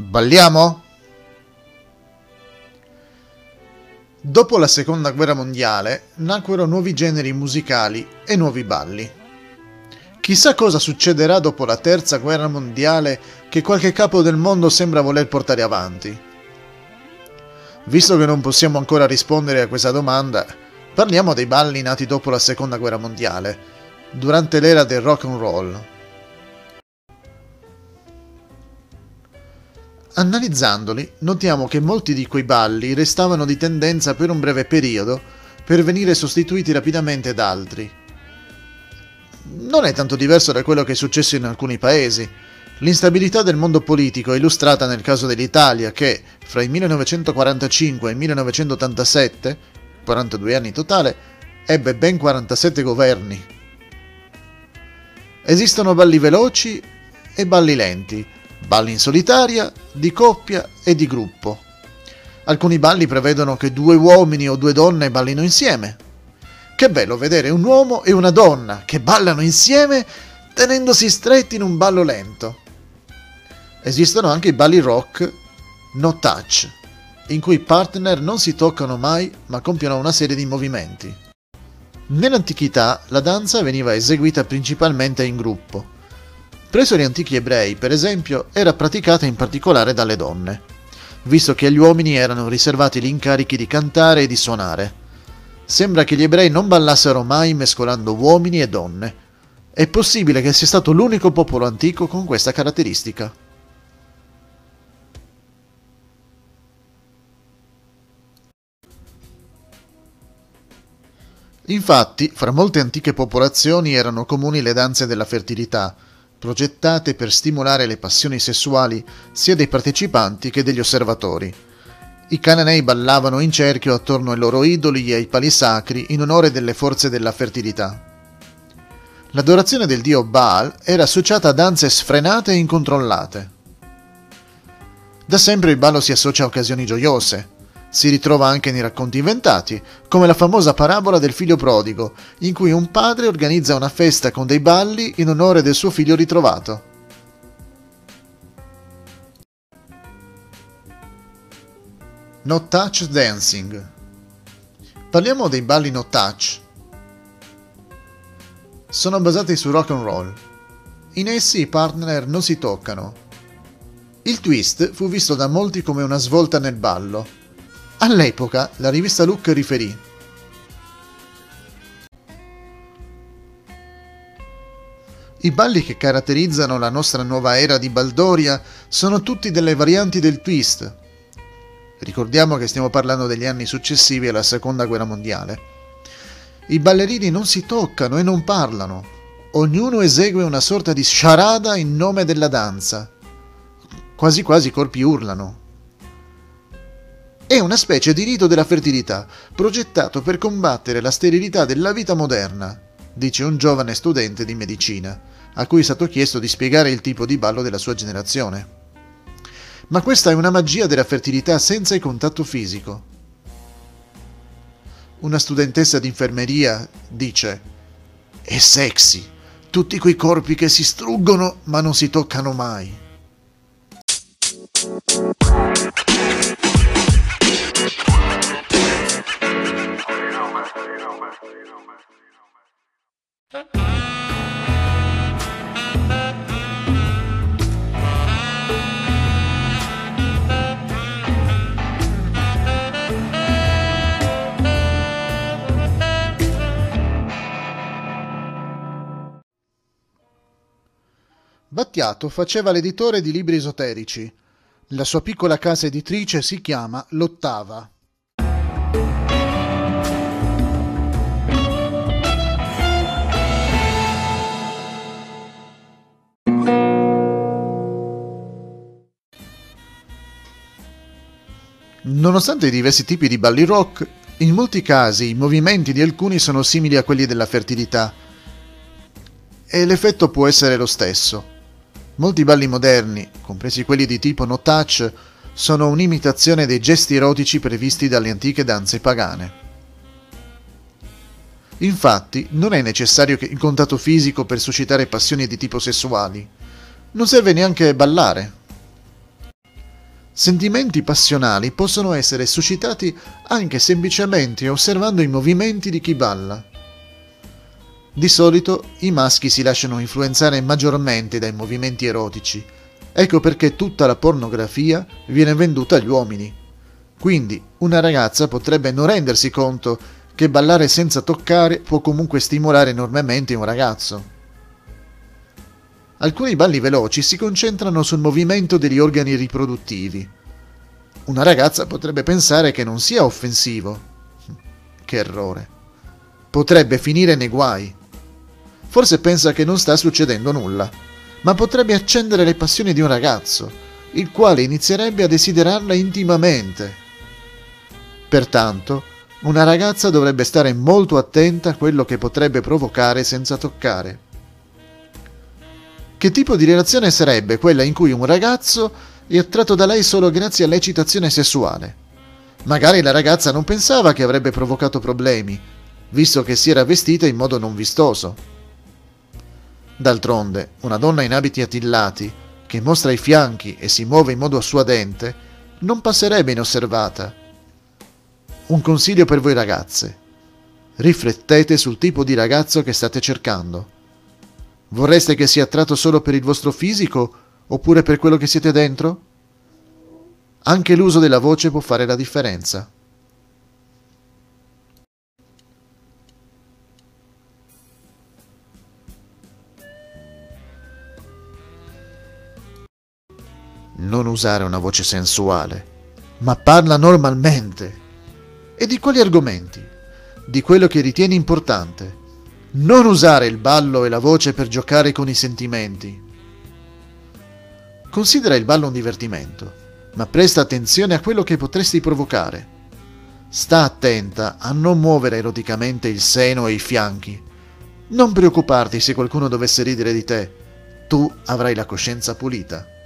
Balliamo? Dopo la seconda guerra mondiale nacquero nuovi generi musicali e nuovi balli. Chissà cosa succederà dopo la terza guerra mondiale che qualche capo del mondo sembra voler portare avanti. Visto che non possiamo ancora rispondere a questa domanda, parliamo dei balli nati dopo la seconda guerra mondiale, durante l'era del rock and roll. Analizzandoli, notiamo che molti di quei balli restavano di tendenza per un breve periodo per venire sostituiti rapidamente da altri. Non è tanto diverso da quello che è successo in alcuni paesi. L'instabilità del mondo politico è illustrata nel caso dell'Italia che, fra il 1945 e il 1987, 42 anni totale, ebbe ben 47 governi. Esistono balli veloci e balli lenti, balli in solitaria, di coppia e di gruppo. Alcuni balli prevedono che due uomini o due donne ballino insieme. Che bello vedere un uomo e una donna che ballano insieme tenendosi stretti in un ballo lento. Esistono anche i balli rock no touch, in cui i partner non si toccano mai ma compiono una serie di movimenti. Nell'antichità la danza veniva eseguita principalmente in gruppo Presso gli antichi ebrei, per esempio, era praticata in particolare dalle donne, visto che agli uomini erano riservati gli incarichi di cantare e di suonare. Sembra che gli ebrei non ballassero mai mescolando uomini e donne. È possibile che sia stato l'unico popolo antico con questa caratteristica. Infatti, fra molte antiche popolazioni erano comuni le danze della fertilità, progettate per stimolare le passioni sessuali sia dei partecipanti che degli osservatori. I cananei ballavano in cerchio attorno ai loro idoli e ai pali sacri in onore delle forze della fertilità. L'adorazione del dio Baal era associata a danze sfrenate e incontrollate. Da sempre il ballo si associa a occasioni gioiose, si ritrova anche nei racconti inventati, come la famosa parabola del figlio prodigo, in cui un padre organizza una festa con dei balli in onore del suo figlio ritrovato. No touch dancing. Parliamo dei balli no touch. Sono basati su rock and roll. In essi i partner non si toccano. Il twist fu visto da molti come una svolta nel ballo, All'epoca la rivista Look riferì I balli che caratterizzano la nostra nuova era di Baldoria sono tutti delle varianti del twist. Ricordiamo che stiamo parlando degli anni successivi alla Seconda Guerra Mondiale. I ballerini non si toccano e non parlano. Ognuno esegue una sorta di sciarada in nome della danza. Quasi quasi i corpi urlano. È una specie di rito della fertilità, progettato per combattere la sterilità della vita moderna, dice un giovane studente di medicina, a cui è stato chiesto di spiegare il tipo di ballo della sua generazione. Ma questa è una magia della fertilità senza il contatto fisico. Una studentessa di infermeria dice: È sexy, tutti quei corpi che si struggono ma non si toccano mai. Battiato faceva l'editore di libri esoterici. La sua piccola casa editrice si chiama L'Ottava. Nonostante i diversi tipi di balli rock, in molti casi i movimenti di alcuni sono simili a quelli della fertilità e l'effetto può essere lo stesso. Molti balli moderni, compresi quelli di tipo no touch, sono un'imitazione dei gesti erotici previsti dalle antiche danze pagane. Infatti, non è necessario il contatto fisico per suscitare passioni di tipo sessuali. Non serve neanche ballare. Sentimenti passionali possono essere suscitati anche semplicemente osservando i movimenti di chi balla. Di solito i maschi si lasciano influenzare maggiormente dai movimenti erotici, ecco perché tutta la pornografia viene venduta agli uomini. Quindi una ragazza potrebbe non rendersi conto che ballare senza toccare può comunque stimolare enormemente un ragazzo. Alcuni balli veloci si concentrano sul movimento degli organi riproduttivi. Una ragazza potrebbe pensare che non sia offensivo. Che errore. Potrebbe finire nei guai. Forse pensa che non sta succedendo nulla, ma potrebbe accendere le passioni di un ragazzo, il quale inizierebbe a desiderarla intimamente. Pertanto, una ragazza dovrebbe stare molto attenta a quello che potrebbe provocare senza toccare. Che tipo di relazione sarebbe quella in cui un ragazzo è attratto da lei solo grazie all'eccitazione sessuale? Magari la ragazza non pensava che avrebbe provocato problemi, visto che si era vestita in modo non vistoso. D'altronde, una donna in abiti attillati, che mostra i fianchi e si muove in modo assuadente, non passerebbe inosservata un consiglio per voi ragazze. Riflettete sul tipo di ragazzo che state cercando. Vorreste che sia attratto solo per il vostro fisico oppure per quello che siete dentro? Anche l'uso della voce può fare la differenza. Non usare una voce sensuale, ma parla normalmente. E di quali argomenti? Di quello che ritieni importante. Non usare il ballo e la voce per giocare con i sentimenti. Considera il ballo un divertimento, ma presta attenzione a quello che potresti provocare. Sta attenta a non muovere eroticamente il seno e i fianchi. Non preoccuparti se qualcuno dovesse ridere di te. Tu avrai la coscienza pulita.